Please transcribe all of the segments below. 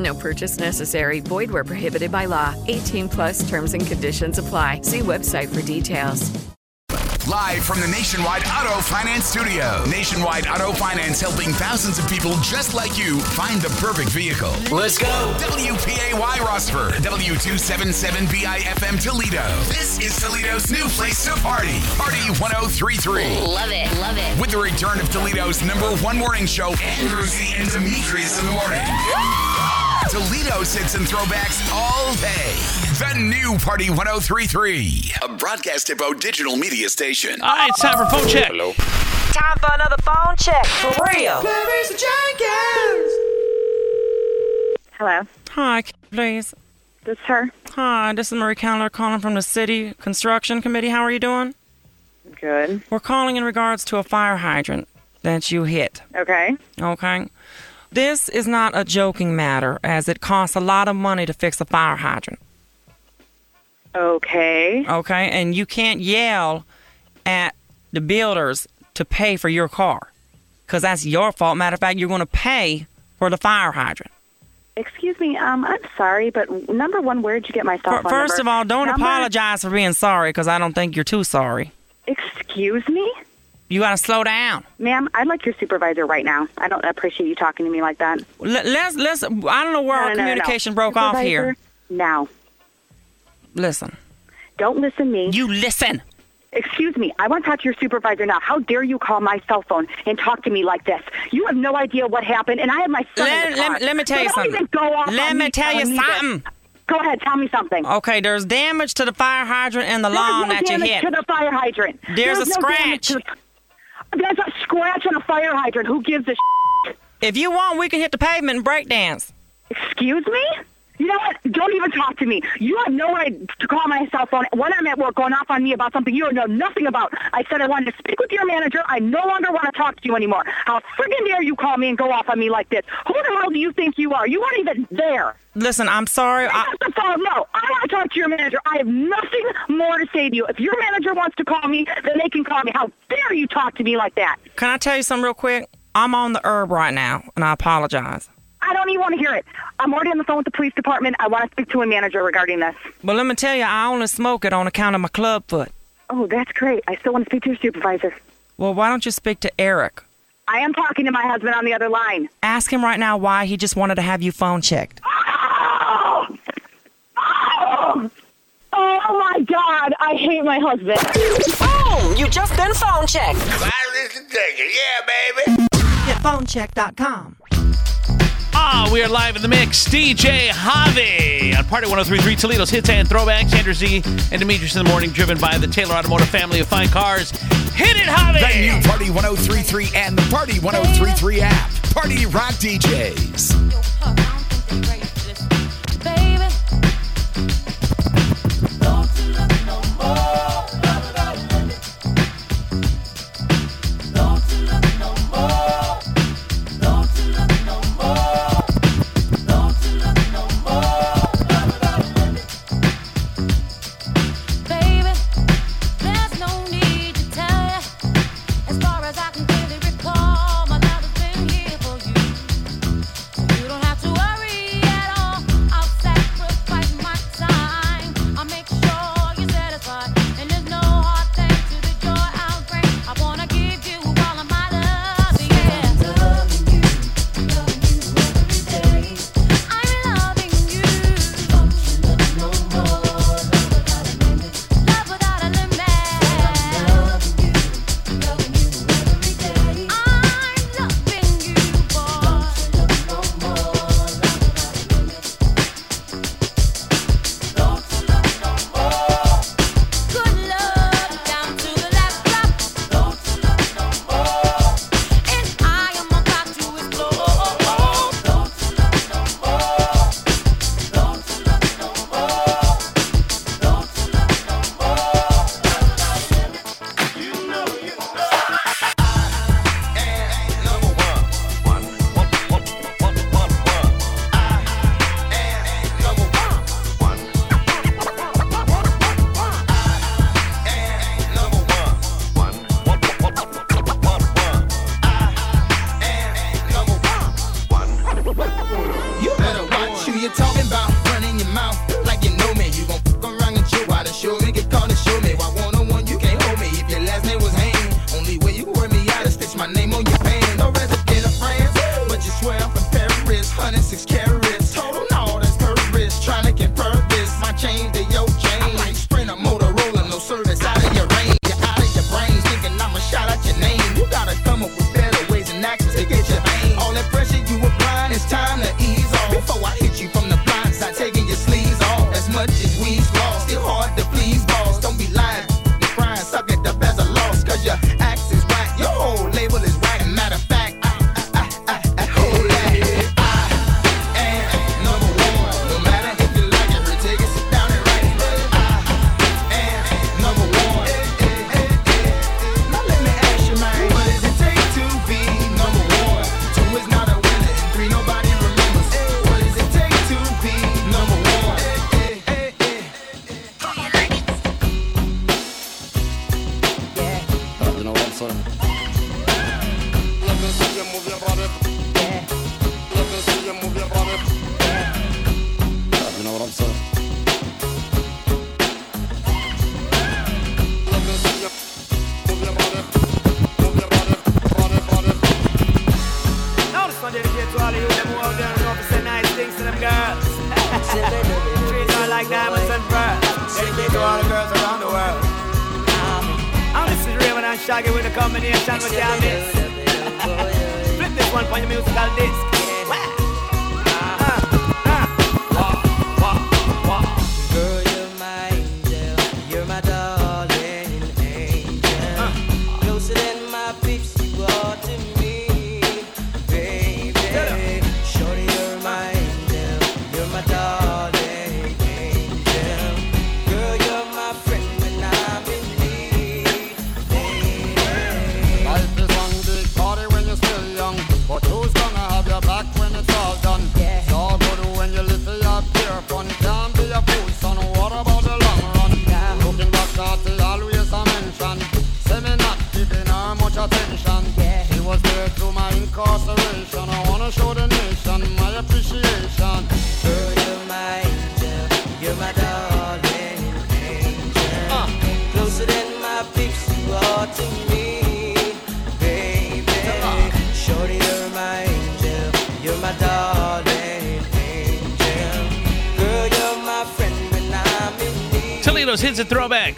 No purchase necessary. Void where prohibited by law. 18 plus terms and conditions apply. See website for details. Live from the Nationwide Auto Finance Studio. Nationwide Auto Finance helping thousands of people just like you find the perfect vehicle. Let's go. WPAY Rossford, W277BIFM Toledo. This is Toledo's new place to party. Party 1033. Love it, love it. With the return of Toledo's number one morning show, Andrew Z and Demetrius in the morning. Toledo hits and throwbacks all day. The new Party 1033. A broadcast hippo digital media station. All right, it's time for phone check. Hello. Time for another phone check. For real. Hello. Hi, please. This is her. Hi, this is Marie Candler calling from the City Construction Committee. How are you doing? Good. We're calling in regards to a fire hydrant that you hit. Okay. Okay. This is not a joking matter, as it costs a lot of money to fix a fire hydrant. Okay. Okay, and you can't yell at the builders to pay for your car, because that's your fault. Matter of fact, you're going to pay for the fire hydrant. Excuse me. Um, I'm sorry, but number one, where'd you get my cell phone First number? of all, don't Number- apologize for being sorry, because I don't think you're too sorry. Excuse me, You got to slow down. ma'am. I'd like your supervisor right now. I don't appreciate you talking to me like that. Let, let's let's. I don't know where No, our no, no, no. communication broke off here. Now, Listen. don't listen to me. You listen. Excuse me. I want to talk to your supervisor now. How dare you call my cell phone and talk to me like this? You have no idea what happened, and I have my son Let, in the car. let, let me tell So you don't something. Even go off let me tell you telling me this. something. Go ahead. Tell me something. Okay, there's damage to the fire hydrant and the There's lawn no that you hit. to the fire hydrant. There's a no scratch. There's a scratch on a fire hydrant. Who gives a If you want, we can hit the pavement and break dance. Excuse me? You know what? Don't even talk to me. You have no right to call my cell phone when I'm at work going off on me about something you know nothing about. I said I wanted to speak with your manager. I no longer want to talk to you anymore. How friggin' dare you call me and go off on me like this? Who the hell do you think you are? You weren't even there. Listen, I'm sorry. Pick I, the phone. No, I want to talk to your manager. I have nothing more to say to you. If your manager wants to call me, then they can call me. How dare you talk to me like that? can I tell you something real quick? I'm on the herb right now, and I apologize. I don't even want to hear it. I'm already on the phone with the police department. I want to speak to a manager regarding this. But let me tell you, I only smoke it on account of my club foot. Oh, that's great. I still want to speak to your supervisor. Well, why don't you speak to Eric? I am talking to my husband on the other line. Ask him right now why he just wanted to have you phone checked. Oh! Oh! Oh my God! I hate my husband. Boom! You just been phone checked. Yeah, baby. Get phonecheck.com. Ah, we are live in the mix. DJ Javi on Party 1033 Toledo's hits and throwbacks. Andrew Z and Demetrius in the morning, driven by the Taylor Automotive family of fine cars. Hit it, Javi! The new Party 1033 and the Party 1033 app. Party Rock DJs. Treat her like diamonds and pearls. Dedicated to all the girls around the world. And this is Rayvon and Shaggy with a combination with your miss. Flip this one for your musical disc.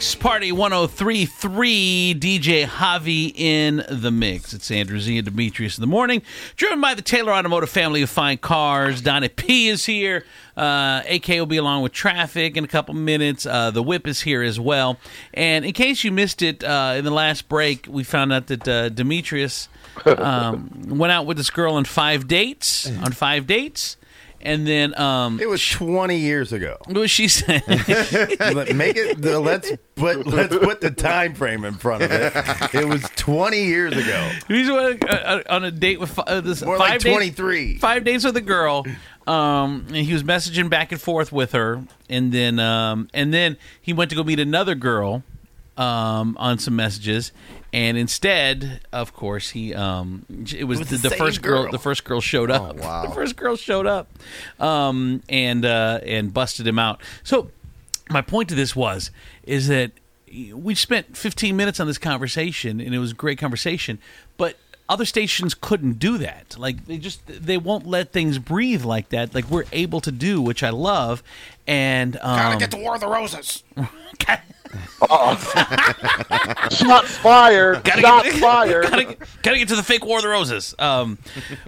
Throwbacks, Party 1033, DJ Javi in the mix. It's Andrew Z and Demetrius in the morning, driven by the Taylor Automotive family of fine cars. Donnie P is here. Uh, AK will be along with traffic in a couple minutes. Uh, the whip is here as well. And in case you missed it uh, in the last break, we found out that uh, Demetrius um, went out with this girl on five dates. On five dates. And then um, It was 20 years ago. what was she saying? Let- Make it. the- Let's put let's put the time frame in front of it. It was 20 years ago. He's uh, uh, on a date with uh, this More five like days- five days with a girl. Um, and he was messaging back and forth with her, and then um, and then he went to go meet another girl um, on some messages, and instead, of course, he um, it was, was the, the the first girl. girl. The first girl showed up. Oh, wow. the first girl showed up, um, and uh, and busted him out. So my point to this was is that we spent 15 minutes on this conversation and it was a great conversation but other stations couldn't do that like they just they won't let things breathe like that like we're able to do which i love and um, Gotta get to War of the Roses. Shots fired. Gotta Shots get, fired. Gotta, get- gotta get to the fake War of the Roses. Um,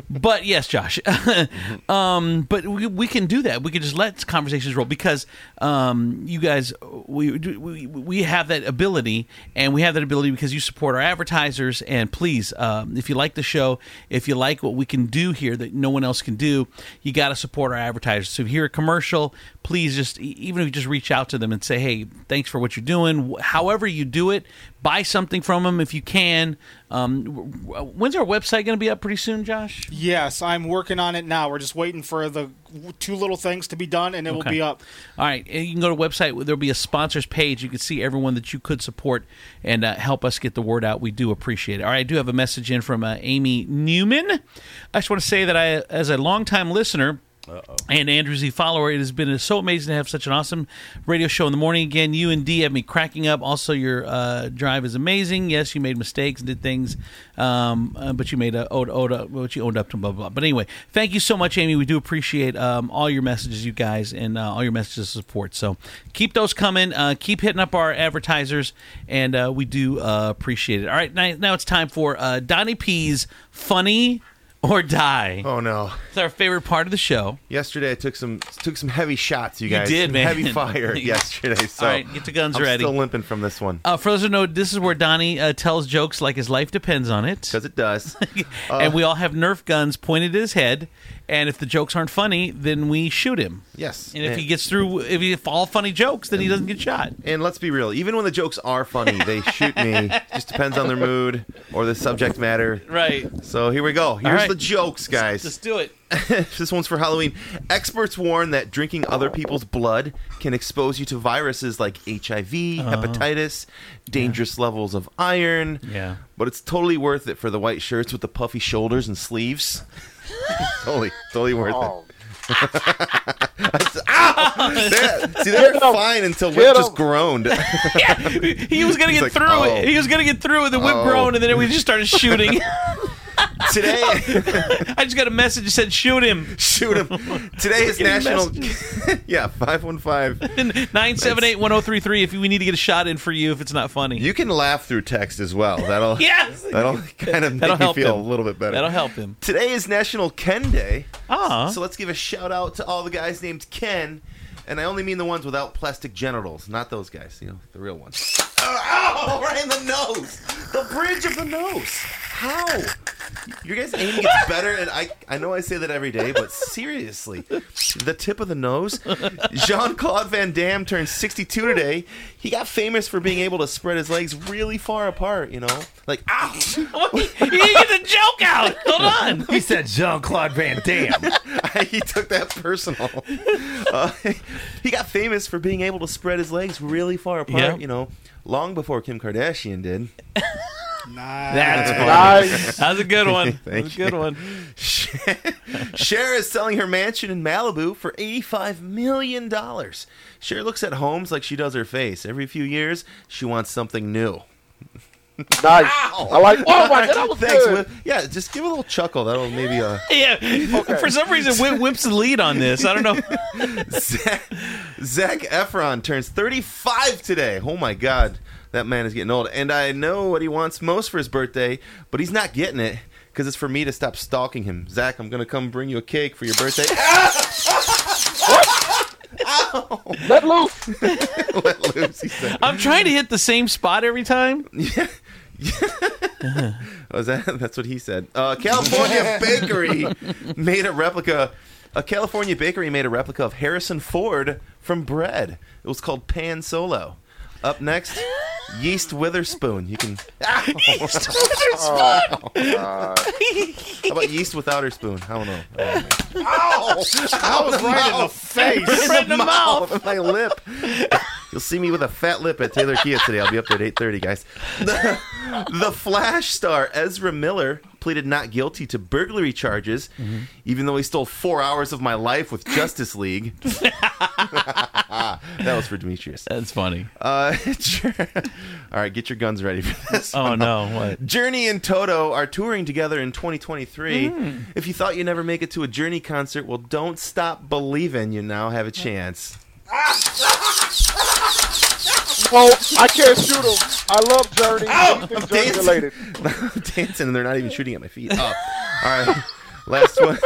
but yes, Josh. um, but we, we can do that. We can just let conversations roll because um, you guys, we, we we have that ability, and we have that ability because you support our advertisers. And please, um, if you like the show, if you like what we can do here that no one else can do, you got to support our advertisers. So if you hear a commercial, please just even if you just reach out to them and say, "Hey, thanks for what you're doing." Wh- However you do it, buy something from them if you can. Um, when's our website going to be up? Pretty soon, Josh. Yes, I'm working on it now. We're just waiting for the two little things to be done, and it will be up. All right, and you can go to the website. There'll be a sponsors page. You can see everyone that you could support and uh, help us get the word out. We do appreciate it. All right, I do have a message in from uh, Amy Newman. I just want to say that I, as a longtime listener. And Andrew Z follower, it has been so amazing to have such an awesome radio show in the morning. Again, you and D have me cracking up. Also, your uh, drive is amazing. Yes, you made mistakes and did things, um, uh, but you made a owed, owed up, what you owned up to, blah, blah, blah. But anyway, thank you so much, Amy. We do appreciate um, all your messages, you guys, and uh, all your messages of support. So keep those coming. Uh, keep hitting up our advertisers, and uh, we do uh, appreciate it. All right, now, now it's time for uh, Donnie P's Funny or Die. Oh no. It's our favorite part of the show. Yesterday I took some took some heavy shots. You guys, You did, Some man. Heavy fire yesterday. So All right, get the guns ready. I'm ready. Still limping from this one. Uh, for those who know, this is where Donnie uh, tells jokes like his life depends on it. Because it does. and we all have Nerf guns pointed at his head. And if the jokes aren't funny, then we shoot him. Yes. And if he gets through, if he all funny jokes, then he doesn't get shot. And let's be real, even when the jokes are funny, they shoot me. Just depends on their mood or the subject matter. Right. So here we go. Here's right. of jokes, guys. Let's do it. this one's for Halloween. Experts warn that drinking other people's blood can expose you to viruses like HIV, uh-huh. hepatitis, dangerous levels of iron. Yeah. But it's totally worth it for the white shirts with the puffy shoulders and sleeves. totally, totally worth Oh. it. Ow! They're- See, they were fine until Whip just groaned. He was gonna He's get like, through "Oh." it. He was gonna get through with the whip Oh. groan, and then we just started shooting. Today, I just got a message that said, "Shoot him! Shoot him!" Today is Getting National. yeah, five one five. Nine seven eight one zero three three. If we need to get a shot in for you, if it's not funny, You can laugh through text as well. That'll Yes! That'll kind of make That'll you help feel him. a little bit better. That'll help him. Today is National Ken Day. Ah. So let's give a shout out to all the guys named Ken, and I only mean the ones without plastic genitals, not those guys. You know, the real ones. Ow! Right in the nose. The bridge of the nose. How? Your guys' aim gets better, and I I know I say that every day, but seriously, the tip of the nose. Jean Claude Van Damme turned 62 today. He got famous for being able to spread his legs really far apart. You know, like ow. you didn't get the joke out. Hold on. He said Jean Claude Van Damme. he took that personal. Uh, he got famous for being able to spread his legs really far apart. Yeah. You know, long before Kim Kardashian did. That's funny. Nice. That was a good one. Thank that was a good one. Cher is selling her mansion in Malibu for $85 million. Cher looks at homes like she does her face. Every few years, she wants something new. Nice. I like. Oh my god, that was Thanks, good. Whip. Yeah, just give a little chuckle. That'll maybe uh Yeah. For some reason, Whip whips the lead on this. I don't know. Zach, Zac Efron turns 35 today. Oh my god, that man is getting old. And I know what he wants most for his birthday, but he's not getting it because it's for me to stop stalking him. Zach, I'm gonna come bring you a cake for your birthday. Let loose. Let loose. He said. I'm trying to hit the same spot every time. Oh, is that that's what he said? Uh, California Bakery made a replica. A California bakery made a replica of Harrison Ford from bread. It was called Pan Solo. Up next, Yeast Witherspoon. You can. Yeast Witherspoon. How about yeast without her spoon? I don't know. Ow! I was right in the face. Right in the mouth. My lip. You'll see me with a fat lip at Taylor Kia today. I'll be up there at 8.30, guys. The, the Flash star Ezra Miller pleaded not guilty to burglary charges, even though he stole four hours of my life with Justice League. that was for Demetrius. That's funny. Uh, all right, get your guns ready for this. Oh, one. no, what? Journey and Toto are touring together in 2023. Mm. If you thought you'd never make it to a Journey concert, well, don't stop believing. You now have a chance. Well, I can't shoot him. I love Journey. Ow! Anything I'm Journey dancing. related. I'm dancing, and they're not even shooting at my feet. Oh. All right, last one.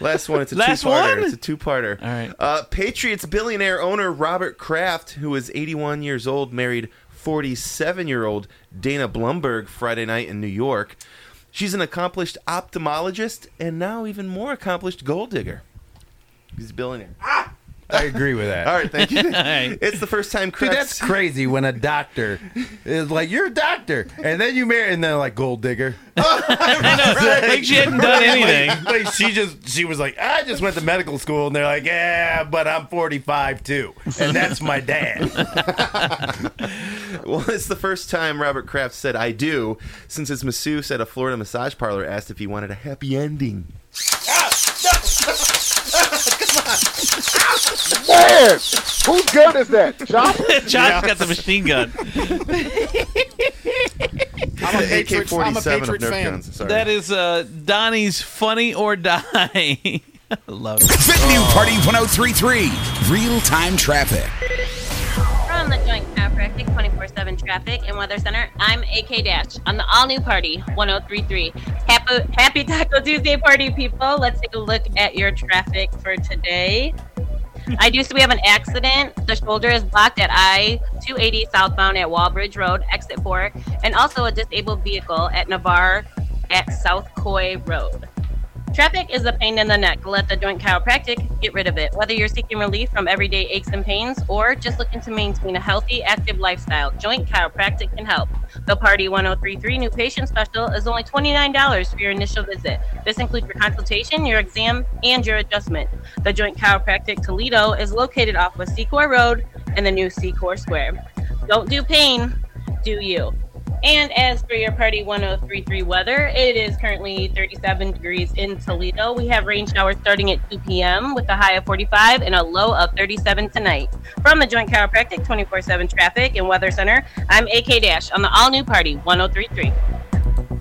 Last one. It's a Last two-parter. one? It's a two-parter. All right. Uh, Patriots billionaire owner Robert Kraft, who is 81 years old, married 47-year-old Dana Blumberg Friday night in New York. She's an accomplished ophthalmologist and now even more accomplished gold digger. He's a billionaire. I agree with that. All right, thank you. right. It's the first time Dude, Kraft. that's crazy when a doctor is like, "You're a doctor," and then you marry, and they're like, "Gold digger." I know. Like she hadn't done anything. Like, like, she just she was like, "I just went to medical school," and they're like, "Yeah, but I'm 45 too, and that's my dad." Well, it's the first time Robert Kraft said "I do" since his masseuse at a Florida massage parlor asked if he wanted a happy ending. Man, whose gun is that? Josh? Josh got the machine gun. I'm a Patriots, I'm a AK-47 of Nerf fan. guns. Sorry. That is uh, Donnie's funny or die. Love it. The new Party 1033 Real Time Traffic. From the Joint Chiropractic 24 7 Traffic and Weather Center, I'm AK Dash on the all new party 1033. Happy, happy Taco Tuesday party, people. Let's take a look at your traffic for today. I do see we have an accident. The shoulder is blocked at I 280 southbound at Walbridge Road, exit 4, and also a disabled vehicle at Navarre at South Coy Road. Traffic is a pain in the neck. Let the Joint Chiropractic get rid of it. Whether you're seeking relief from everyday aches and pains or just looking to maintain a healthy, active lifestyle, Joint Chiropractic can help. The Party 1033 new patient special is only $29 for your initial visit. This includes your consultation, your exam, and your adjustment. The Joint Chiropractic Toledo is located off of Secor Road in the new Secor Square. Don't do pain, do you. And as for your Party 1033 weather, it is currently 37 degrees in Toledo. We have rain showers starting at 2 p.m. with a high of 45 and a low of 37 tonight. From the Joint Chiropractic 24 7 Traffic and Weather Center, I'm AK Dash on the all new Party 1033.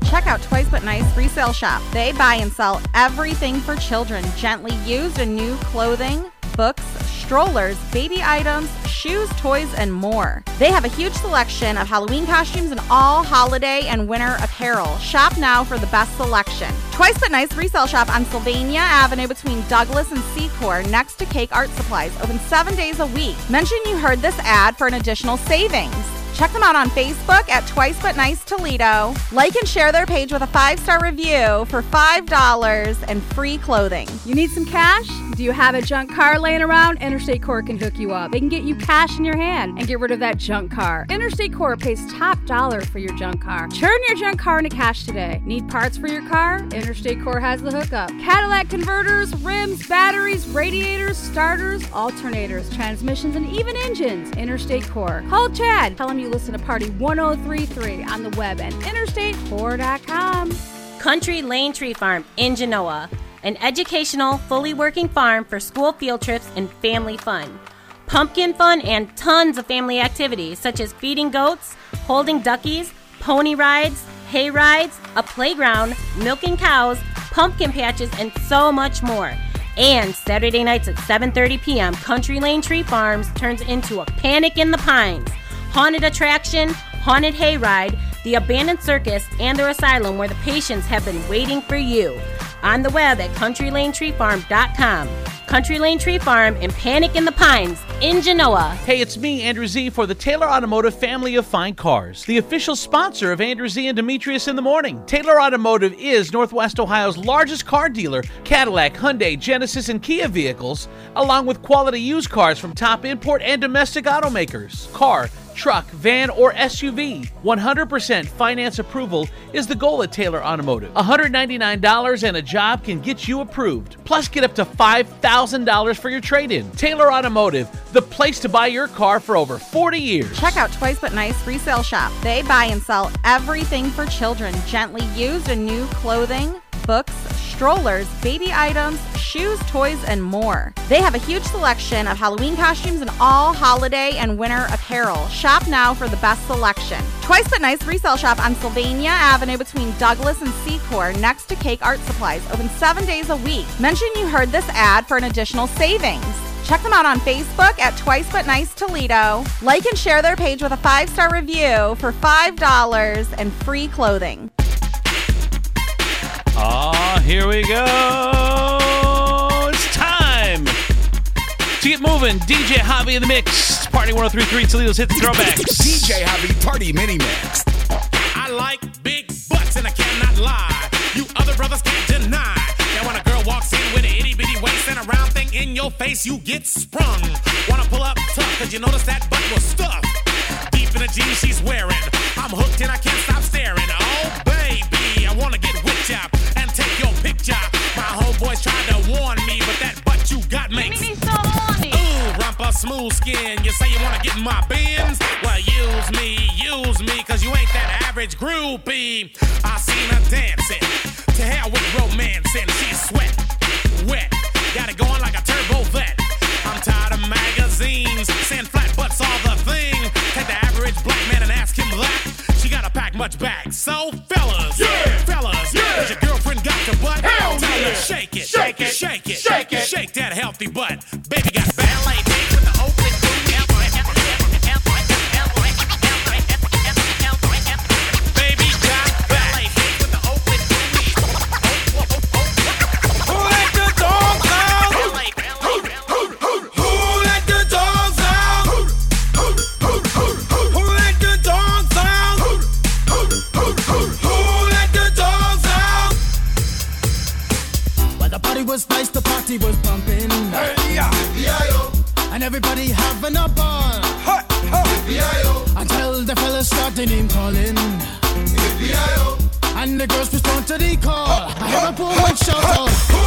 Check out Twice But Nice Resale Shop. They buy and sell everything for children, gently used and new clothing, books, strollers, baby items, shoes, toys, and more. They have a huge selection of Halloween costumes and all holiday and winter apparel. Shop now for the best selection. Twice But Nice Resale Shop on Sylvania Avenue between Douglas and Secor next to Cake Art Supplies. Open seven days a week. Mention you heard this ad for an additional savings. Check them out on Facebook at Twice But Nice Toledo. Like and share their page with a five star review for $5 and free clothing. You need some cash? Do you have a junk car laying around? Interstate Core can hook you up. They can get you cash in your hand and get rid of that junk car. Interstate Core pays top dollar for your junk car. Turn your junk car into cash today. Need parts for your car? Interstate Core has the hookup. Cadillac converters, rims, batteries, radiators, starters, alternators, transmissions, and even engines. Interstate Core. Call Chad. Tell him you listen to Party 1033 on the web and interstatecore.com. Country Lane Tree Farm in Genoa, an educational, fully working farm for school field trips and family fun. Pumpkin fun and tons of family activities such as feeding goats, holding duckies, pony rides, hay rides, a playground, milking cows, pumpkin patches, and so much more. And Saturday nights at 7:30 p.m., Country Lane Tree Farms turns into a panic in the pines. Haunted attraction, haunted hayride, the abandoned circus, and their asylum where the patients have been waiting for you. On the web at countrylanetreefarm.com. Country Lane Tree Farm and Panic in the Pines in Genoa. Hey, it's me, Andrew Z, for the Taylor Automotive family of fine cars, the official sponsor of Andrew Z and Demetrius in the morning. Taylor Automotive is Northwest Ohio's largest car dealer. Cadillac, Hyundai, Genesis, and Kia vehicles, along with quality used cars from top import and domestic automakers. Car, truck, van, or SUV. 100% finance approval is the goal at Taylor Automotive. $199 and a job can get you approved. Plus, get up to $5,000 for your trade in. Taylor Automotive, the place to buy your car for over 40 years. Check out Twice But Nice Resale Shop. They buy and sell everything for children, gently used and new clothing, books, strollers, baby items, shoes, toys, and more. They have a huge selection of Halloween costumes and all holiday and winter apparel. Shop now for the best selection. Twice But Nice Resale Shop on Sylvania Avenue between Douglas and Secor next to Cake Art Supplies. Open seven days a week. Mention you heard this ad for an additional savings. Check them out on Facebook at Twice But Nice Toledo. Like and share their page with a five star review for $5 and free clothing. Ah, here we go. It's time to get moving. DJ Javi in the mix. Party 1033 Toledo's hit the throwbacks. DJ Javi Party Mini Mix. I like big butts and I cannot lie. You other brothers can't deny. That when a girl walks in with an itty bitty waist and a round thing in your face, you get sprung. Wanna pull up tough, cause you notice that butt was stuffed. Deep in the jeans she's wearing. I'm hooked and I can't stop staring. Oh, baby, wanna get whipped up and take your picture. My homeboys tried to warn me, but that butt you got makes me so horny. Ooh, rumpa smooth skin. You say you wanna get in my bins? Well, use me, use me, cause you ain't that average groupie. I seen her dancing. To hell with romancing. She's sweat, wet. Got it going like a turbo vet. I'm tired of magazines. Saying flat butts all the thing. Take the average black man and ask him that. She gotta pack much back. So, fellas, yeah. Shake it, shake that healthy butt. Baby fellas name calling. And the girls respond to the call. I have a one shout out.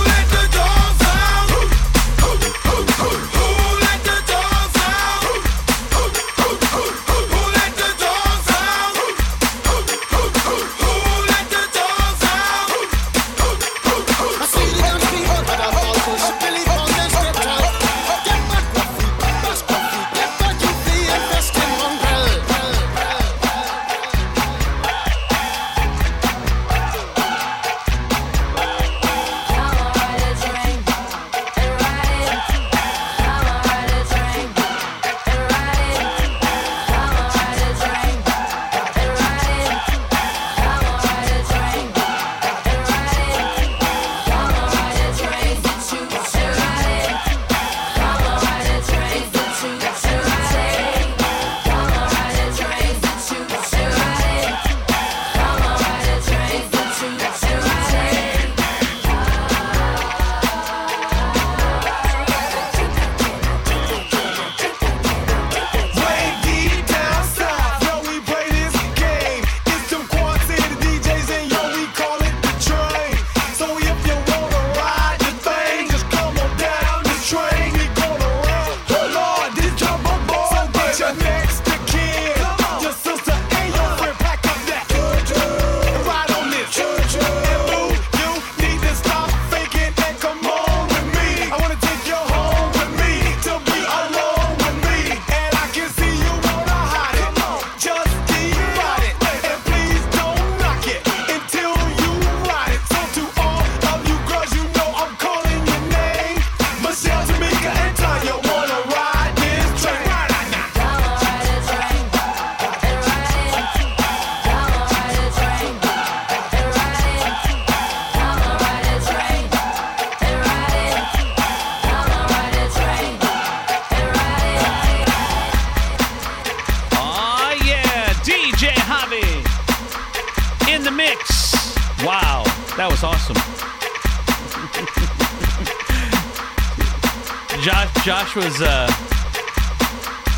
Josh, was uh,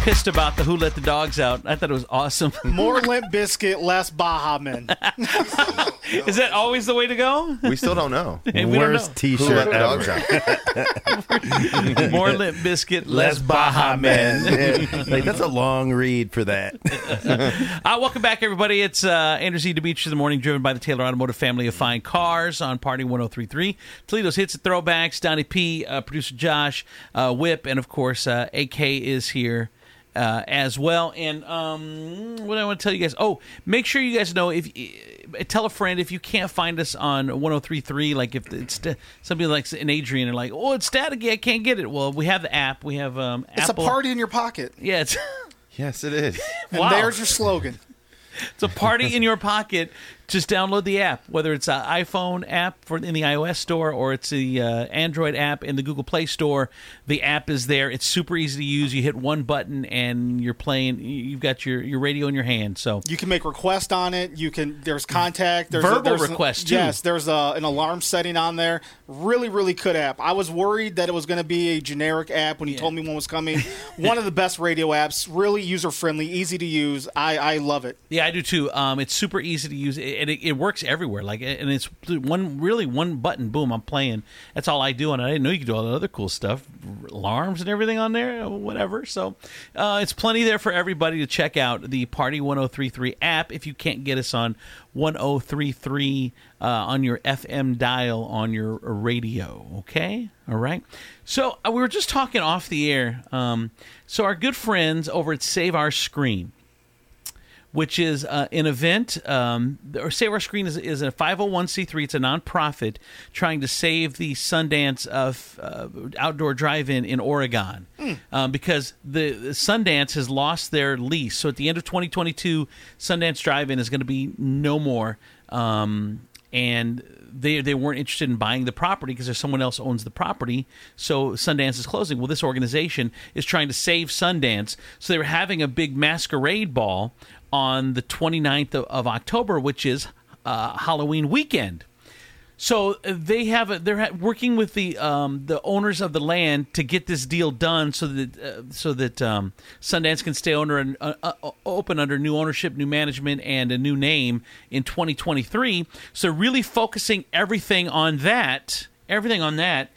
pissed about the Who Let the Dogs Out. I thought it was awesome. More Limp Bizkit, less Baja Men. Is that always the way to go? We still don't know. Hey, we don't Worst know. T-shirt Who let ever. dogs out? More Limp Bizkit, Less less Baja Men. Yeah. like that's a long read for that. Uh, welcome back, everybody. It's uh, Andrew Z. Demetrius in the morning, driven by the Taylor Automotive family of fine cars on Party 1033. Toledo's hits and throwbacks. Donnie P, uh, producer Josh, uh, Whip, and of course, uh, AK is here. Uh, as well, and um, what I want to tell you guys. Oh, make sure you guys know if uh, tell a friend if you can't find us on 1033. Like if it's somebody like an Adrian and like, oh, it's staticky, I can't get it. Well, we have the app. We have um, It's Apple. a party in your pocket. Yeah, it's Yes, it is. And Wow. there's your slogan. It's a party in your pocket. Just download the app, whether it's an iPhone app for in the iOS store or it's the uh, Android app in the Google Play Store. The app is there. It's super easy to use. You hit one button and you're playing. You've got your, your radio in your hand. So You can make requests on it. You can. There's contact. There's Verbal there's requests, too. Yes, there's a, an alarm setting on there. Really, really good app. I was worried that it was going to be a generic app when you told me one was coming. one of the best radio apps. Really user friendly, easy to use. I I love it. Yeah, I do too. Um, it's super easy to use, and it, it works everywhere. Like, and it's one really one button. Boom, I'm playing. That's all I do, and I didn't know you could do all the other cool stuff, alarms and everything on there, whatever. So, uh, it's plenty there for everybody to check out the Party 1033 app. If you can't get us on 1033 uh, on your FM dial on your radio, okay, all right. So uh, we were just talking off the air. Um, so our good friends over at Save Our Screen which is uh, an event, um, or Save Our Screen is, is a 501c3. It's a nonprofit trying to save the Sundance of uh, outdoor drive-in in Oregon um, because the, the Sundance has lost their lease. So at the end of 2022, Sundance Drive-In is going to be no more. Um, and they they weren't interested in buying the property because there's someone else owns the property. So Sundance is closing. Well, this organization is trying to save Sundance. So they were having a big masquerade ball on the 29th of, of October, which is uh, Halloween weekend. So uh, they have a, they're working with the um, the owners of the land to get this deal done, so that uh, so that um, Sundance can stay owner and uh, uh, open under new ownership, new management, and a new name in 2023. So really focusing everything on that, everything on that,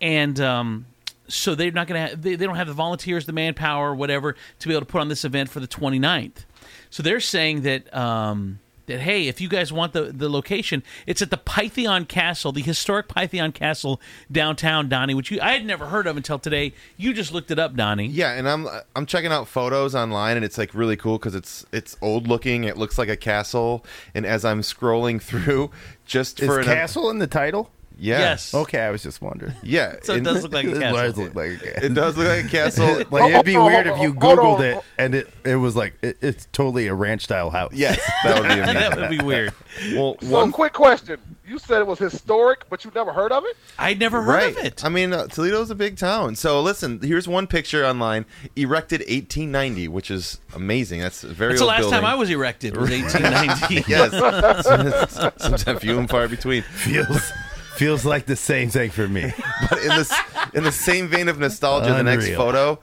and um, so they're not going to they, they don't have the volunteers, the manpower, whatever, to be able to put on this event for the 29th. So they're saying that um, that hey, if you guys want the the location, it's at the Pythian Castle, the historic Pythian Castle downtown, Donnie, which you I had never heard of until today. You just looked it up, Donnie. Yeah, and I'm I'm checking out photos online, and it's like really cool because it's it's old looking. It looks like a castle, and as I'm scrolling through, just Is for an, castle in the title? Yeah. Yes. Okay, I was just wondering. Yeah, So it does look like a It castle. does look like a castle. It does look like a castle. like it'd be weird if you googled it and it, it was like it, it's totally a ranch style house. Yes, that would be amazing. that would be weird. Well, So, one quick question. You said it was historic, but you never heard of it? I'd never heard right. of it. I mean, uh, Toledo's a big town. So listen, here's one picture online, erected 1890, which is amazing. That's a very That's the old last building. time I was erected was 1890. yes, sometimes few and far between. Feels feels like the same thing for me. But in this, in the same vein of nostalgia, the next Unreal. photo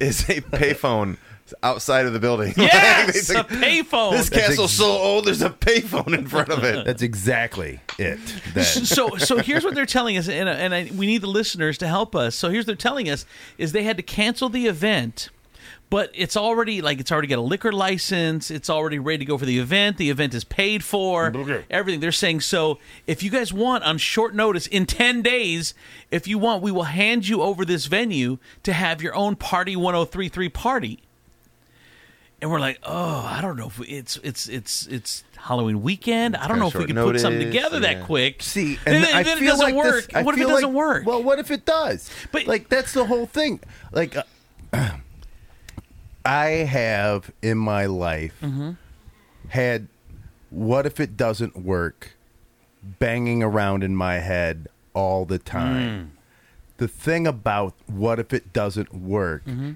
is a payphone outside of the building. Yes, Like, a payphone. This castle's ex- so old. There's a payphone in front of it. That's exactly it. Then. so so here's what they're telling us and, and I, we need the listeners to help us so here's what they're telling us is they had to cancel the event but it's already like it's already got a liquor license it's already ready to go for the event the event is paid for everything they're saying so if you guys want on short notice in 10 days if you want we will hand you over this venue to have your own party 1033 party and we're like, oh, I don't know if we, it's it's it's it's Halloween weekend. I don't know if we short can put something together yeah. that quick. See, and and then, I then it doesn't like work. I what if it doesn't like- work? Well, what if it does? But- like that's the whole thing. Like uh, I have in my life Mm-hmm. had what if it doesn't work banging around in my head all the time. Mm. The thing about what if it doesn't work Mm-hmm.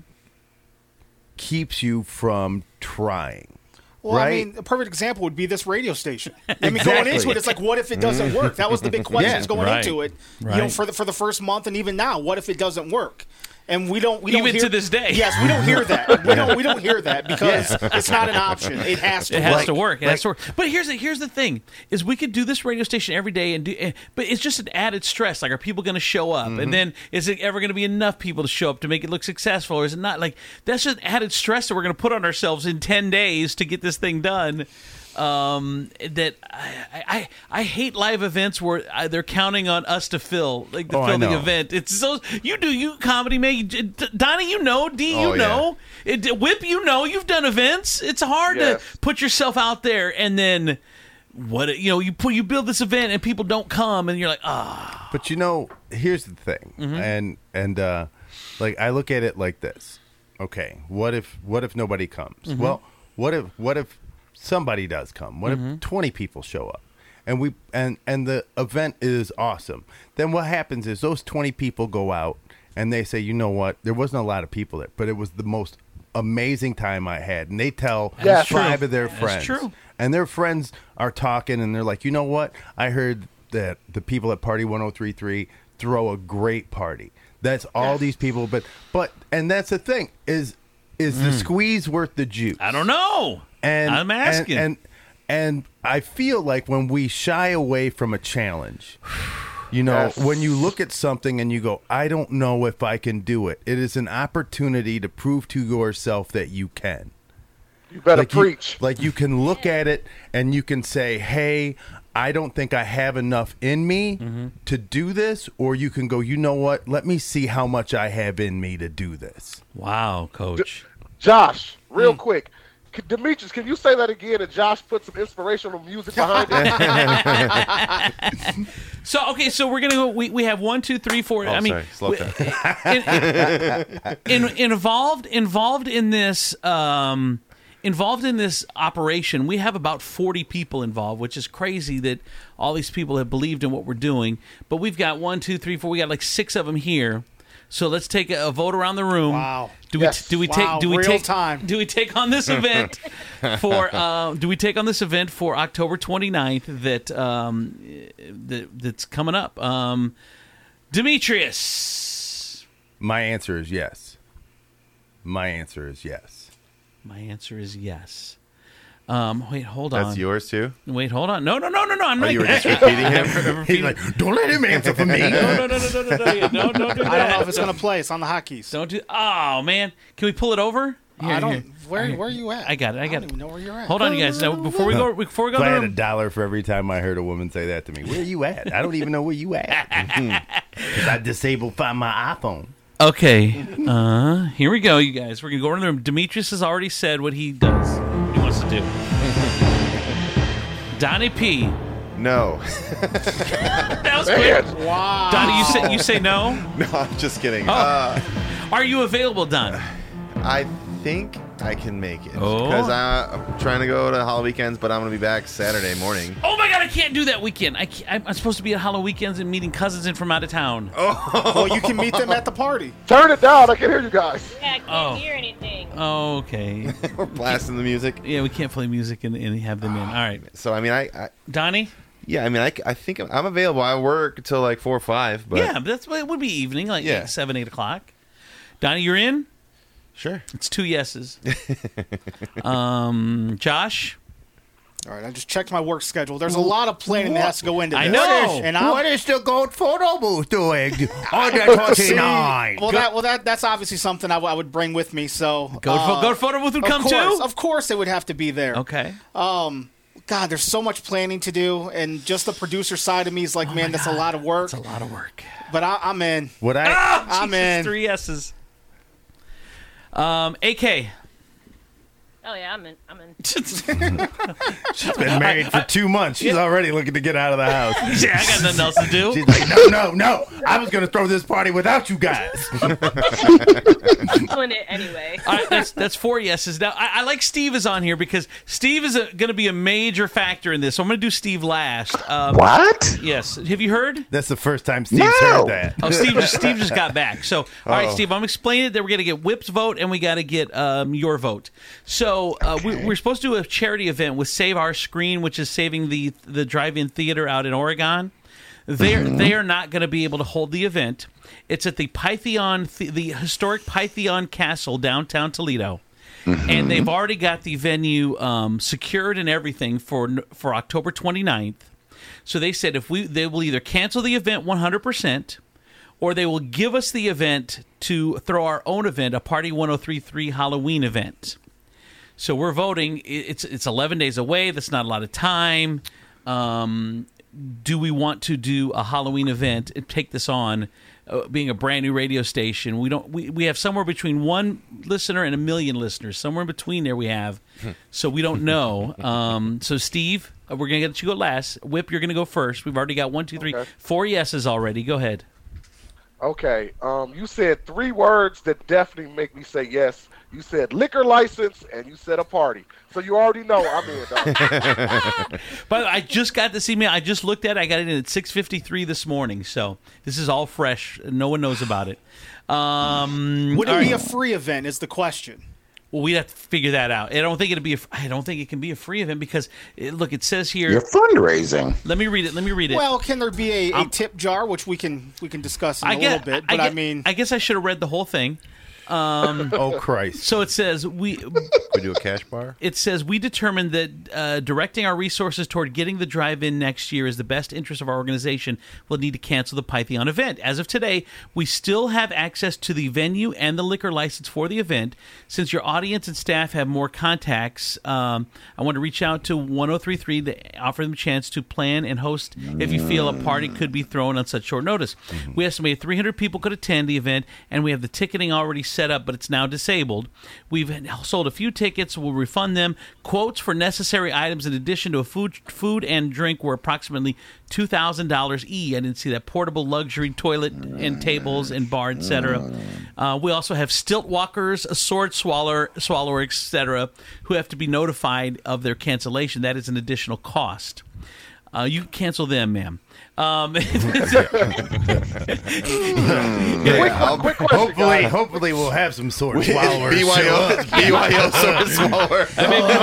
keeps you from trying. Well, right? I mean, a perfect example would be this radio station. I mean, Exactly. going into it, it's like, what if it doesn't work? That was the big question Yeah, going right, into it. You know, for the for the first month and even now, what if it doesn't work? And we don't, we don't Even hear, to this day. Yes, we don't hear that. We don't, we don't hear that because it's not an option. It has to. It has work. to work. It has to work. But here's the here's the thing: is we could do this radio station every day and do, eh, but it's just an added stress. Like, are people going to show up? Mm-hmm. And then is it ever going to be enough people to show up to make it look successful, or is it not? Like, that's just added stress that we're going to put on ourselves in ten days to get this thing done. Um, that I, I I hate live events where uh, they're counting on us to fill like to Oh, I fill the know. event. It's so you do you comedy man. Donnie, you know. D, you Oh, yeah. know. It, Whip, you know. You've done events. It's hard Yes. to put yourself out there and then what you know you put you build this event and people don't come and you're like ah But you know, here's the thing, Mm-hmm. and and uh, like I look at it like this. Okay, what if what if nobody comes? Mm-hmm. Well, what if what if somebody does come? What Mm-hmm. if twenty people show up? And we and and the event is awesome. Then what happens is those twenty people go out and they say, you know what? There wasn't a lot of people there, but it was the most amazing time I had. And they tell That's five true. of their That's friends true. and their friends are talking and they're like, you know what? I heard that the people at Party 1033 throw a great party. That's all these people, but but and that's the thing is is the squeeze worth the juice? I don't know And I'm asking. and, and and I feel like when we shy away from a challenge, you know, Yes. when you look at something and you go, I don't know if I can do it. It is an opportunity to prove to yourself that you can You better like you- preach. like you can look at it and you can say, "Hey, I don't think I have enough in me Mm-hmm. to do this," or you can go, "You know what? Let me see how much I have in me to do this." wow coach Josh, real quick. C- Demetrius, can you say that again and Josh put some inspirational music behind it? so okay so we're gonna go we, we have one two three four Oh, I mean sorry. Slow we- down. in, in, involved involved in this um involved in this operation we have about 40 people involved which is crazy that all these people have believed in what we're doing but we've got one two three four we got like six of them here So let's take a, a vote around the room. Wow. Do we Yes. do we Wow, take do we real take time. do we take on this event for uh, do we take on this event for October 29th that um that, that's coming up? Um Demetrius. My answer is yes. My answer is yes. My answer is yes. Um, wait, hold on. That's yours too. Wait, hold on. No, no, no, no, no. I'm Oh, not. you were just repeating him? He's like, "Don't let him answer for me." no, no, no, no, no, no, no, yeah, no, don't do that. I don't know if it's gonna play. It's on the hotkeys. Don't do. Oh man, can we pull it over? I don't. here. Where Here. Where are you at? I got it. I got don't it. even know where you're at. Hold on, you guys. Now, before we go, before we go, I had a dollar for every time I heard a woman say that to me. Where are you at? I don't even know where you at. Because I disabled find my iPhone. Okay. Uh, here we go, you guys. We're gonna go around the room. Demetrius has already said what he does. Do. Donnie P. No. that was Man. quick. Wow. Donnie, you say you say no. No, I'm just kidding. Oh. Uh, Are you available, Don? I think I can make it Oh. because I'm trying to go to HalloWeekends, but I'm going to be back Saturday morning. Oh my God, I can't do that weekend. I can't, I'm- I'm supposed to be at Halloween weekends and meeting cousins in from out of town. Oh. Well, you can meet them at the party. Turn it down. I can hear you guys. Yeah, I can't Oh. hear anything. Okay. We're blasting the music. Yeah, we can't play music and, and have them in. All right. So I mean, I, I Donnie. yeah, I mean, I, I think I'm, I'm available. I work until like four or five, but yeah, but that's it would be evening, like Yeah. seven, eight o'clock. Donnie, you're in. Sure. It's two yeses. um, Josh. All right, I just checked my work schedule. There's a lot of planning that has to go into I this. know. and I'm, What is the gold photo booth doing on the 29? Well, that well that that's obviously something I, w- I would bring with me. So Goat pho- uh, goat photo booth would come course, too? Of course, it would have to be there. Okay. Um, God, there's so much planning to do, and just the producer side of me is like, man, that's a lot of work. It's a lot of work. But I, I'm in. Would I? Ah, I'm Jesus, in. Three yeses. Um, AK. Oh yeah, I'm in. I'm in. She's been married for two months. She's already looking to get out of the house. Yeah, I got nothing else to do. She's like, no, no, no. I was going to throw this party without you guys. I'm doing it anyway. All right, that's that's four yeses. Now I, I like Steve is on here because Steve is going to be a major factor in this. So I'm going to do Steve last. Um, What? Yes. Have you heard? That's the first time Steve's heard that. Oh, Steve just Steve just got back. So, all right, Uh-oh. Steve, I'm explaining it that we're going to get Whip's vote and we got to get um, your vote. So, uh, we, we're supposed to do a charity event with Save Our Screen, which is saving the the drive-in theater out in Oregon. They're they are not going to be able to hold the event. It's at the Pythian, the, historic Pythian Castle downtown Toledo. And they've already got the venue um, secured and everything for for October 29th. So they said if we they will either cancel the event 100% or they will give us the event to throw our own event, a Party 1033 Halloween event. So we're voting. It's it's 11 days away. That's not a lot of time. Um, do we want to do a Halloween event and take this on? Uh, being a brand new radio station, we don't. We, we have somewhere between one listener and a million listeners. Somewhere in between there, we have. So we don't know. Um, so Steve, uh, we're gonna get you go last. Whip, you're gonna go first. We've already got one, two, three, Okay. four yeses already. Go ahead. Okay. Um, you said three words that definitely make me say yes. You said liquor license and you said a party. So you already know I'm in. But I just got this email. I just looked at it. I got it in at 6:53 this morning. So this is all fresh. No one knows about it. Um, Would it all be a free event? Is the question. Well, we have to figure that out. I don't think it'd be. A, I don't think it can be a free event because it, look, it says here. You're fundraising. Let me read it. Let me read it. Well, can there be a, a tip jar, which we can we can discuss in I a guess, little bit? But I, guess- mean, I guess I should have read the whole thing. Um, oh Christ! So it says we we do a cash bar. It says we determined that uh, directing our resources toward getting the drive-in next year is the best interest of our organization. We'll need to cancel the Pythian event. As of today, we still have access to the venue and the liquor license for the event. Since your audience and staff have more contacts, um, I want to reach out to 1033 to offer them a chance to plan and host if you feel a party could be thrown on such short notice. We estimate 300 people could attend the event, and we have the ticketing already set up, but it's now disabled. We've sold a few tickets. We'll refund them. Quotes for necessary items in addition to a food, food and drink were approximately two thousand dollars e. I didn't see that portable luxury toilet and tables and bar, etc. Uh, we also have stilt walkers, a sword swallower, swallower, etc., who have to be notified of their cancellation. That is an additional cost. Uh, you cancel them, ma'am. Um, Yeah, I'll- hopefully, hopefully we'll have some sword swallowers. show up. BYO sword swallower. I may, be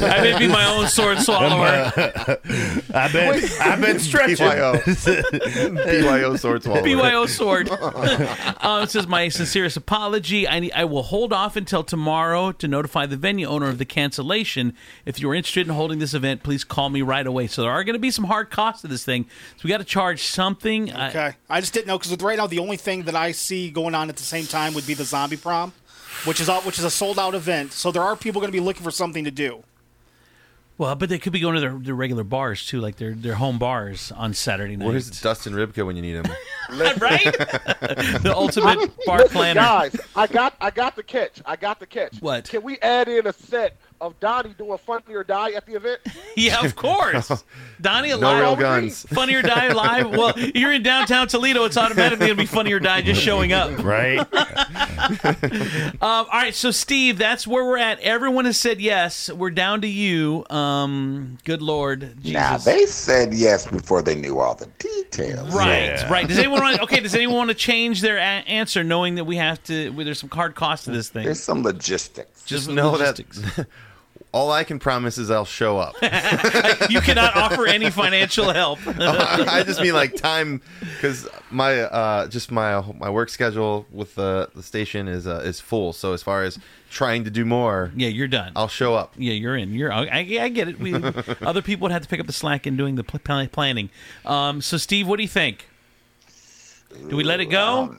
my, I may be my own sword swallower. I bet. I've been stretching. BYO. BYO sword swallower. BYO sword. um, it says, My sincerest apology. I, need, I will hold off until tomorrow to notify the venue owner of the cancellation. If you're interested in holding this event, please call me right away. So there are going to be some hard costs to this thing. So we got to charge something. Okay. I just didn't know because right now the only thing that I see going on at the same time would be the zombie prom, which is out, which is a sold out event. So there are people going to be looking for something to do. well, but they could be going to their, their regular bars too, like their, their home bars on Saturday night. Where's Dustin Ribka when you need him? right? the ultimate bar Listen, planner. guys, I got I got the catch. I got the catch. What? Can we add in a set of Donnie doing Funny or Die at the event? Yeah, of course. Donnie No alive. real guns. Funny or Die live. Well, you're in downtown Toledo. It's automatically going to be Funny or Die just showing up. Right. Um, all right, so Steve, that's where we're at. Everyone has said yes. We're down to you. Um, good Lord, Jesus. Now they said yes before they knew all the details. Right, right. Does anyone want? Okay, does anyone want to change their a- answer, knowing that we have to? well, There's some hard cost to this thing. There's some logistics. Just know logistics. that all I can promise is I'll show up. you cannot offer any financial help. I just mean like time because my uh, just my my work schedule with the the station is uh, is full. So as far as trying to do more, yeah, you're done. I'll show up. Yeah, you're in. You're. I, I get it. We other people would have to pick up the slack in doing the pl- pl- planning. Um, so, Steve, what do you think? Do we let it go?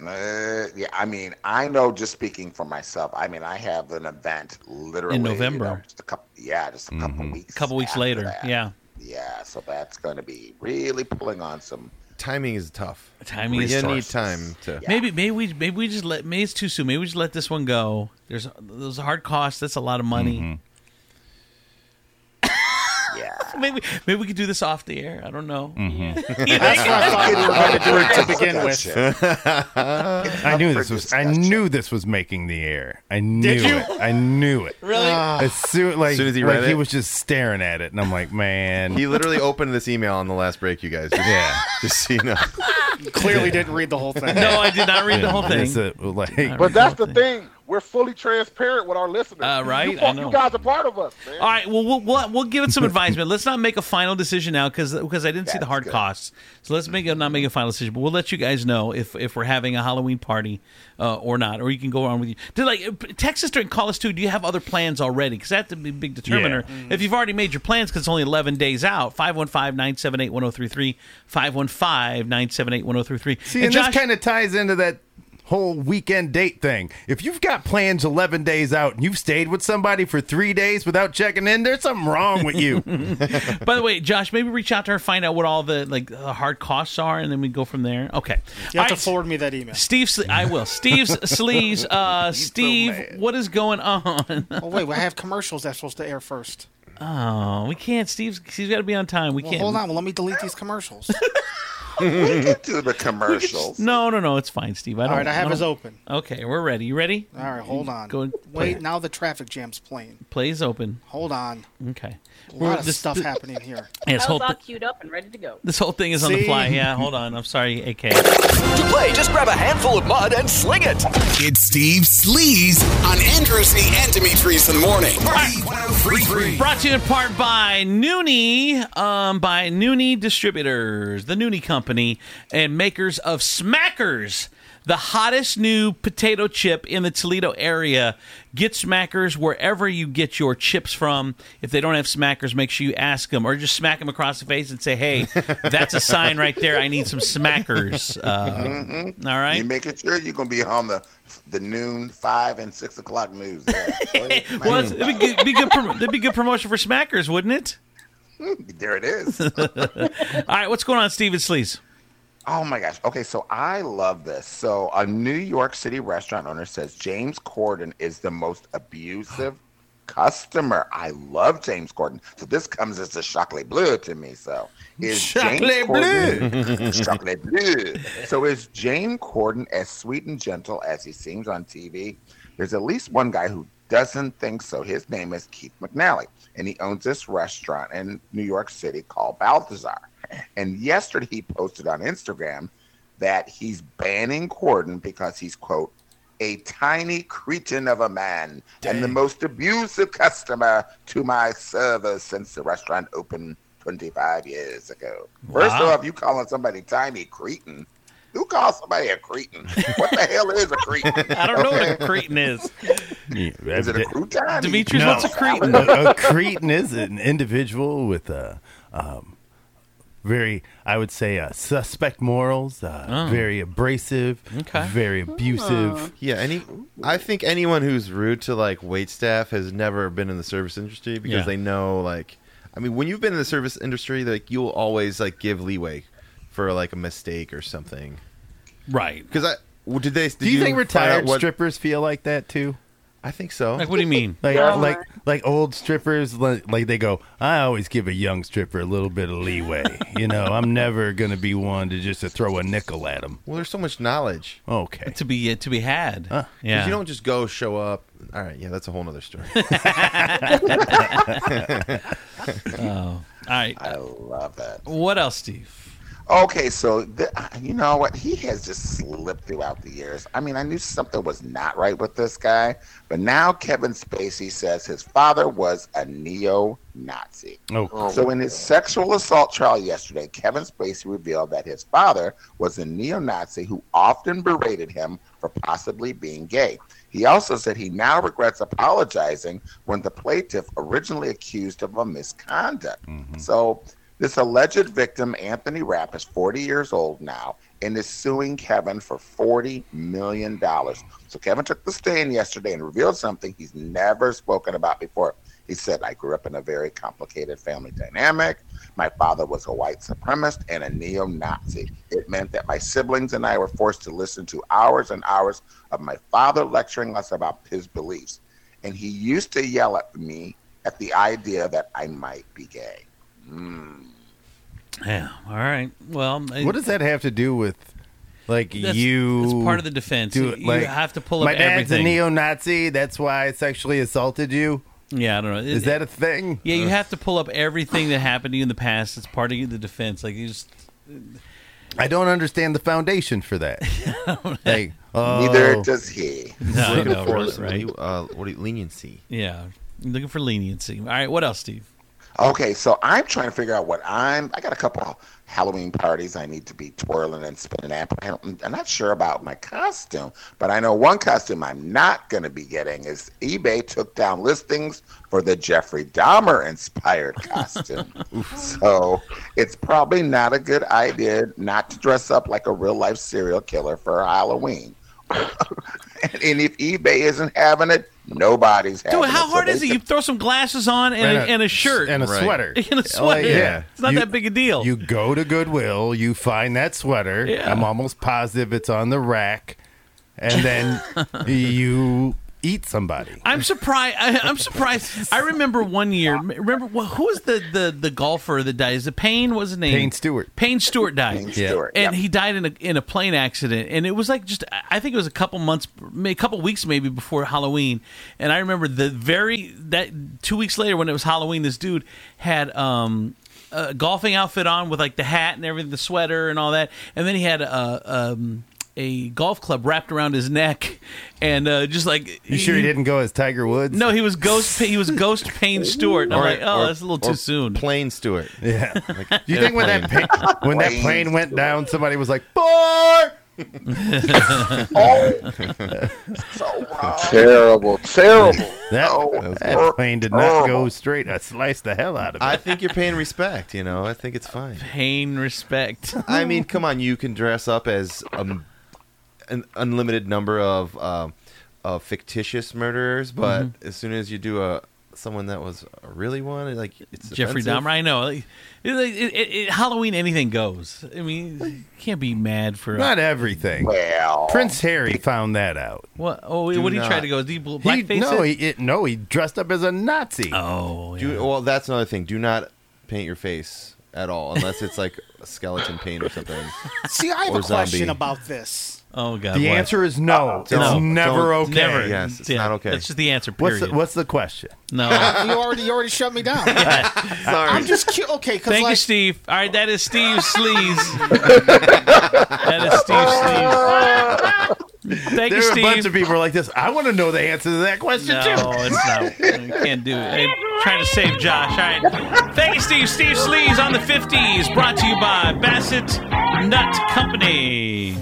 Uh, yeah, I mean, I know. Just speaking for myself, I mean, I have an event literally In you November. know, just a couple, yeah, just a couple weeks. A couple weeks later. that. Yeah. Yeah, so that's going to be really pulling on some. Timing is tough. Timing is you tough. need time to. Maybe maybe we maybe we just let maybe it's too soon. Maybe we just let this one go. There's those hard costs. That's a lot of money. Yeah. maybe maybe we could do this off the air. I don't know. Mm-hmm. That's what I we were going to do it to begin with. I knew this was. I knew this was making the air. I knew Did you? it. I knew it. Really? As soon, like, As soon as he like read he was just staring at it, and I'm like, man. He literally opened this email on the last break, you guys. Just, Yeah. Just so you know. Clearly didn't read the whole thing. No, I did not read the whole thing. A- like, But that's the thing. We're fully transparent with our listeners. Uh, right? You, I know. you guys are part of us, man. All right. Well, we'll we'll, we'll give it some advice, advisement. Let's not make a final decision now because because I didn't see the hard costs. So let's make a, not make a final decision. But we'll let you guys know if if we're having a Halloween party uh, or not, or you can go on with you. Do like uh, text us during call us too. Do you have other plans already? Because that's the big big determiner. Yeah. If you've already made your plans, because it's only eleven days out. 515-978-1033, 515-978-1033. See, and, this kind of ties into that whole weekend date thing. If you've got plans 11 days out and you've stayed with somebody for three days without checking in, there's something wrong with you. By the way, Josh, maybe reach out to her, find out what all the like the hard costs are, and then we go from there. Okay. You All have to right. forward me that email. Steve, Sle- I will. Steve's sleeves. Uh, Steve, what is going on? Oh wait, I have commercials that's supposed to air first. Oh, we can't. Steve's Steve's got to be on time. We Well, can't. hold on. Well, let me delete these commercials. we can do the commercials. No, no, no. It's fine, Steve. I don't, right, I have don't- his open. Okay, we're ready. You ready? All right, hold on. Go. Wait, now the traffic jam's playing. Plays open. Hold on. Okay. A We're- lot of this- stuff this- happening here. Yeah, this I whole all thi- queued up and ready to go. this whole thing is on the fly. Yeah, hold on. I'm sorry, AK. To play, just grab a handful of mud and sling it. It's Steve Sleaze on Andrews and Demetrius in the morning. Party 1033. Brought to you in part by Noonie, um, by Noonie Distributors, the Noonie Company, and makers of Smackers, the hottest new potato chip in the Toledo area. Get Smackers wherever you get your chips from. If they don't have Smackers, make sure you ask them, or just smack them across the face and say, "Hey, that's a sign right there. I need some Smackers." Uh, Mhm. All right. You making sure you're going to be on the the noon, five, and six o'clock news. well, it'd be good, be good prom- that'd be good promotion for Smackers, wouldn't it? there it is. All right, what's going on, Steven Sleaze? Oh my gosh. Okay, so I love this. So a New York City restaurant owner says James Corden is the most abusive customer. I love James Corden. So this comes as a chocolate bleu to me. So is Chocolat James. Corden chocolate bleu. So is James Corden as sweet and gentle as he seems on TV? There's at least one guy who doesn't think so. His name is Keith McNally, and he owns this restaurant in New York City called Balthazar. And yesterday he posted on Instagram that he's banning Corden because he's, quote, a tiny cretin of a man and the most abusive customer to my service since the restaurant opened 25 years ago. First off, you calling somebody tiny cretin. Who calls somebody a cretin? What the hell is a cretin? I don't know what a cretin is. Is it a crouton? Demetrius, what's a cretin? a, a cretin is an individual with a um, very, I would say, uh, suspect morals, uh, Oh. very abrasive, okay. very abusive. Yeah, any I think anyone who's rude to like wait staff has never been in the service industry because Yeah. they know like I mean when you've been in the service industry like you'll always like give leeway for like a mistake or something. Right. Cuz I well, did they did Do you, think retired what- strippers feel like that too? I think so. Like, what do you mean? Like, Yeah. like, like old strippers, like, like they go. I always give a young stripper a little bit of leeway. you know, I'm never gonna be one to just to throw a nickel at them. Well, there's so much knowledge. Okay. To be uh, to be had. 'Cause Yeah. You don't just go show up. All right, yeah, that's a whole nother story. oh, all right. I love that. What else, Steve? Okay, so th- you know what? He has just slipped throughout the years. I mean, I knew something was not right with this guy, but now Kevin Spacey says his father was a neo-Nazi. Oh. So in his sexual assault trial yesterday, Kevin Spacey revealed that his father was a neo-Nazi who often berated him for possibly being gay. He also said he now regrets apologizing when the plaintiff originally accused him of misconduct. Mm-hmm. So this alleged victim, Anthony Rapp, is 40 years old now and is suing Kevin for $40 million. So Kevin took the stand yesterday and revealed something he's never spoken about before. He said, I grew up in a very complicated family dynamic. My father was a white supremacist and a neo Nazi. It meant that my siblings and I were forced to listen to hours and hours of my father lecturing us about his beliefs. And he used to yell at me at the idea that I might be gay. Mm. Yeah. All right. Well, What does that have to do with, like That's- you? it's part of the defense. You- you have to pull up My dad's everything. a neo-Nazi. That's why I sexually assaulted you. Yeah, I don't know. Is that a thing? Yeah, you have to pull up everything that happened to you in the past. It's part of the defense. Like you just. I don't understand the foundation for that. like, Neither oh. does he. No, I Looking know, for right? right? uh, what do you, leniency? Yeah, looking for leniency. All right, what else, Steve? Okay, so I'm trying to figure out what I'm. I got a couple Halloween parties I need to be twirling and spinning at. But I don't, I'm not sure about my costume, but I know one costume I'm not going to be getting is eBay took down listings for the Jeffrey Dahmer inspired costume. so it's probably not a good idea not to dress up like a real life serial killer for Halloween. and if eBay isn't having it, nobody's having Dude, it. how So hard they is it? You throw some glasses on and, a, And a- and a shirt and a sweater. and a oh, sweater. yeah. it's not You- that big a deal. You go to Goodwill, you find that sweater. Yeah. I'm almost positive it's on the rack, and then you eat somebody. I'm surprised. I, I'm surprised. I remember one year. Remember wh- who was the, the, the golfer that died? Is it Payne? Was his name? Payne Stewart. Payne Stewart died. Payne Stewart, and yep. he died in a in a plane accident. And it was like just I think it was a couple months, a couple weeks maybe before Halloween. And I remember the very that two weeks later when it was Halloween, this dude had um. A golfing outfit on with like the hat and everything, the sweater and all that, and then he had a um, a golf club wrapped around his neck, and uh, just like You sure he didn't go as Tiger Woods? no, he was Ghost. He was Ghost Payne Stewart. And I'm Or- like, oh, or- that's a little or too soon. Plane Stewart. Yeah. Like, Do you think when that airplane. plane, when that plane went down, somebody was like, "Boy"? oh, so wrong. Terrible, terrible. That, Oh, that plane did not go straight. I sliced the hell out of it. I think you're paying respect. You know, I think it's fine. Pain, respect. I mean, come on, you can dress up as um, an unlimited number of um of fictitious murderers, but Mm-hmm. as soon as you do a someone that was a really one, like it's Jeffrey offensive. Dahmer. I know. Like, it, it, it, it- Halloween, anything goes. I mean, you can't be mad for Not everything. Well, Prince Harry found that out. what? Oh, Do what did he try to go? Did he He, blackface no, it? he it, no, he dressed up as a Nazi. oh, yeah. Do, well, that's another thing. Do not paint your face at all, unless it's like a skeleton paint or something. See, I have Or a question zombie. about this. Oh God. The what? answer is no. Uh, it's No. never Don't- okay. Never. Yes, it's Yeah, not okay. That's just the answer. What's Period. the, what's the question? no. you already you already shut me down. Sorry. I'm just cu- okay. Cause Thank like, you, Steve. All right, that is Steve Sleaze. that is Steve Sleaze. Thank There you, are a bunch of people like this. I want to know the answer to that question no, too. it's not. You can't do it. I'm trying to save Josh. All right. Thank you, Steve. Steve Sleaze on the 50s. Brought to you by Bassett Nut Company.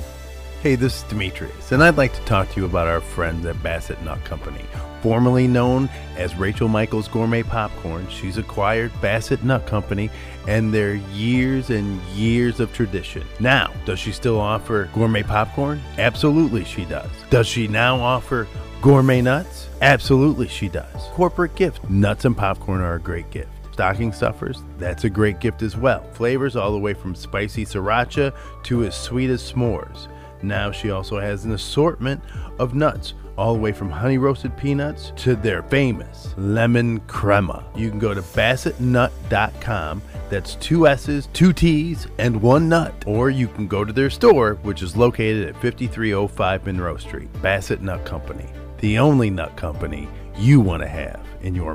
Hey, this is Demetrius, and I'd like to talk to you about our friends at Bassett Nut Company. Formerly known as Rachel Michaels Gourmet Popcorn, she's acquired Bassett Nut Company and their years and years of tradition. Now, does she still offer gourmet popcorn? Absolutely, she does. Does she now offer gourmet nuts? Absolutely, she does. Corporate gift nuts and popcorn are a great gift. Stocking stuffers, that's a great gift as well. Flavors all the way from spicy sriracha to as sweet as s'mores. Now she also has an assortment of nuts, all the way from honey roasted peanuts to their famous lemon crema. You can go to bassettnut.com. That's two S's, two T's, and one nut. Or you can go to their store, which is located at 5305 Monroe Street. Bassett Nut Company, the only nut company you want to have in your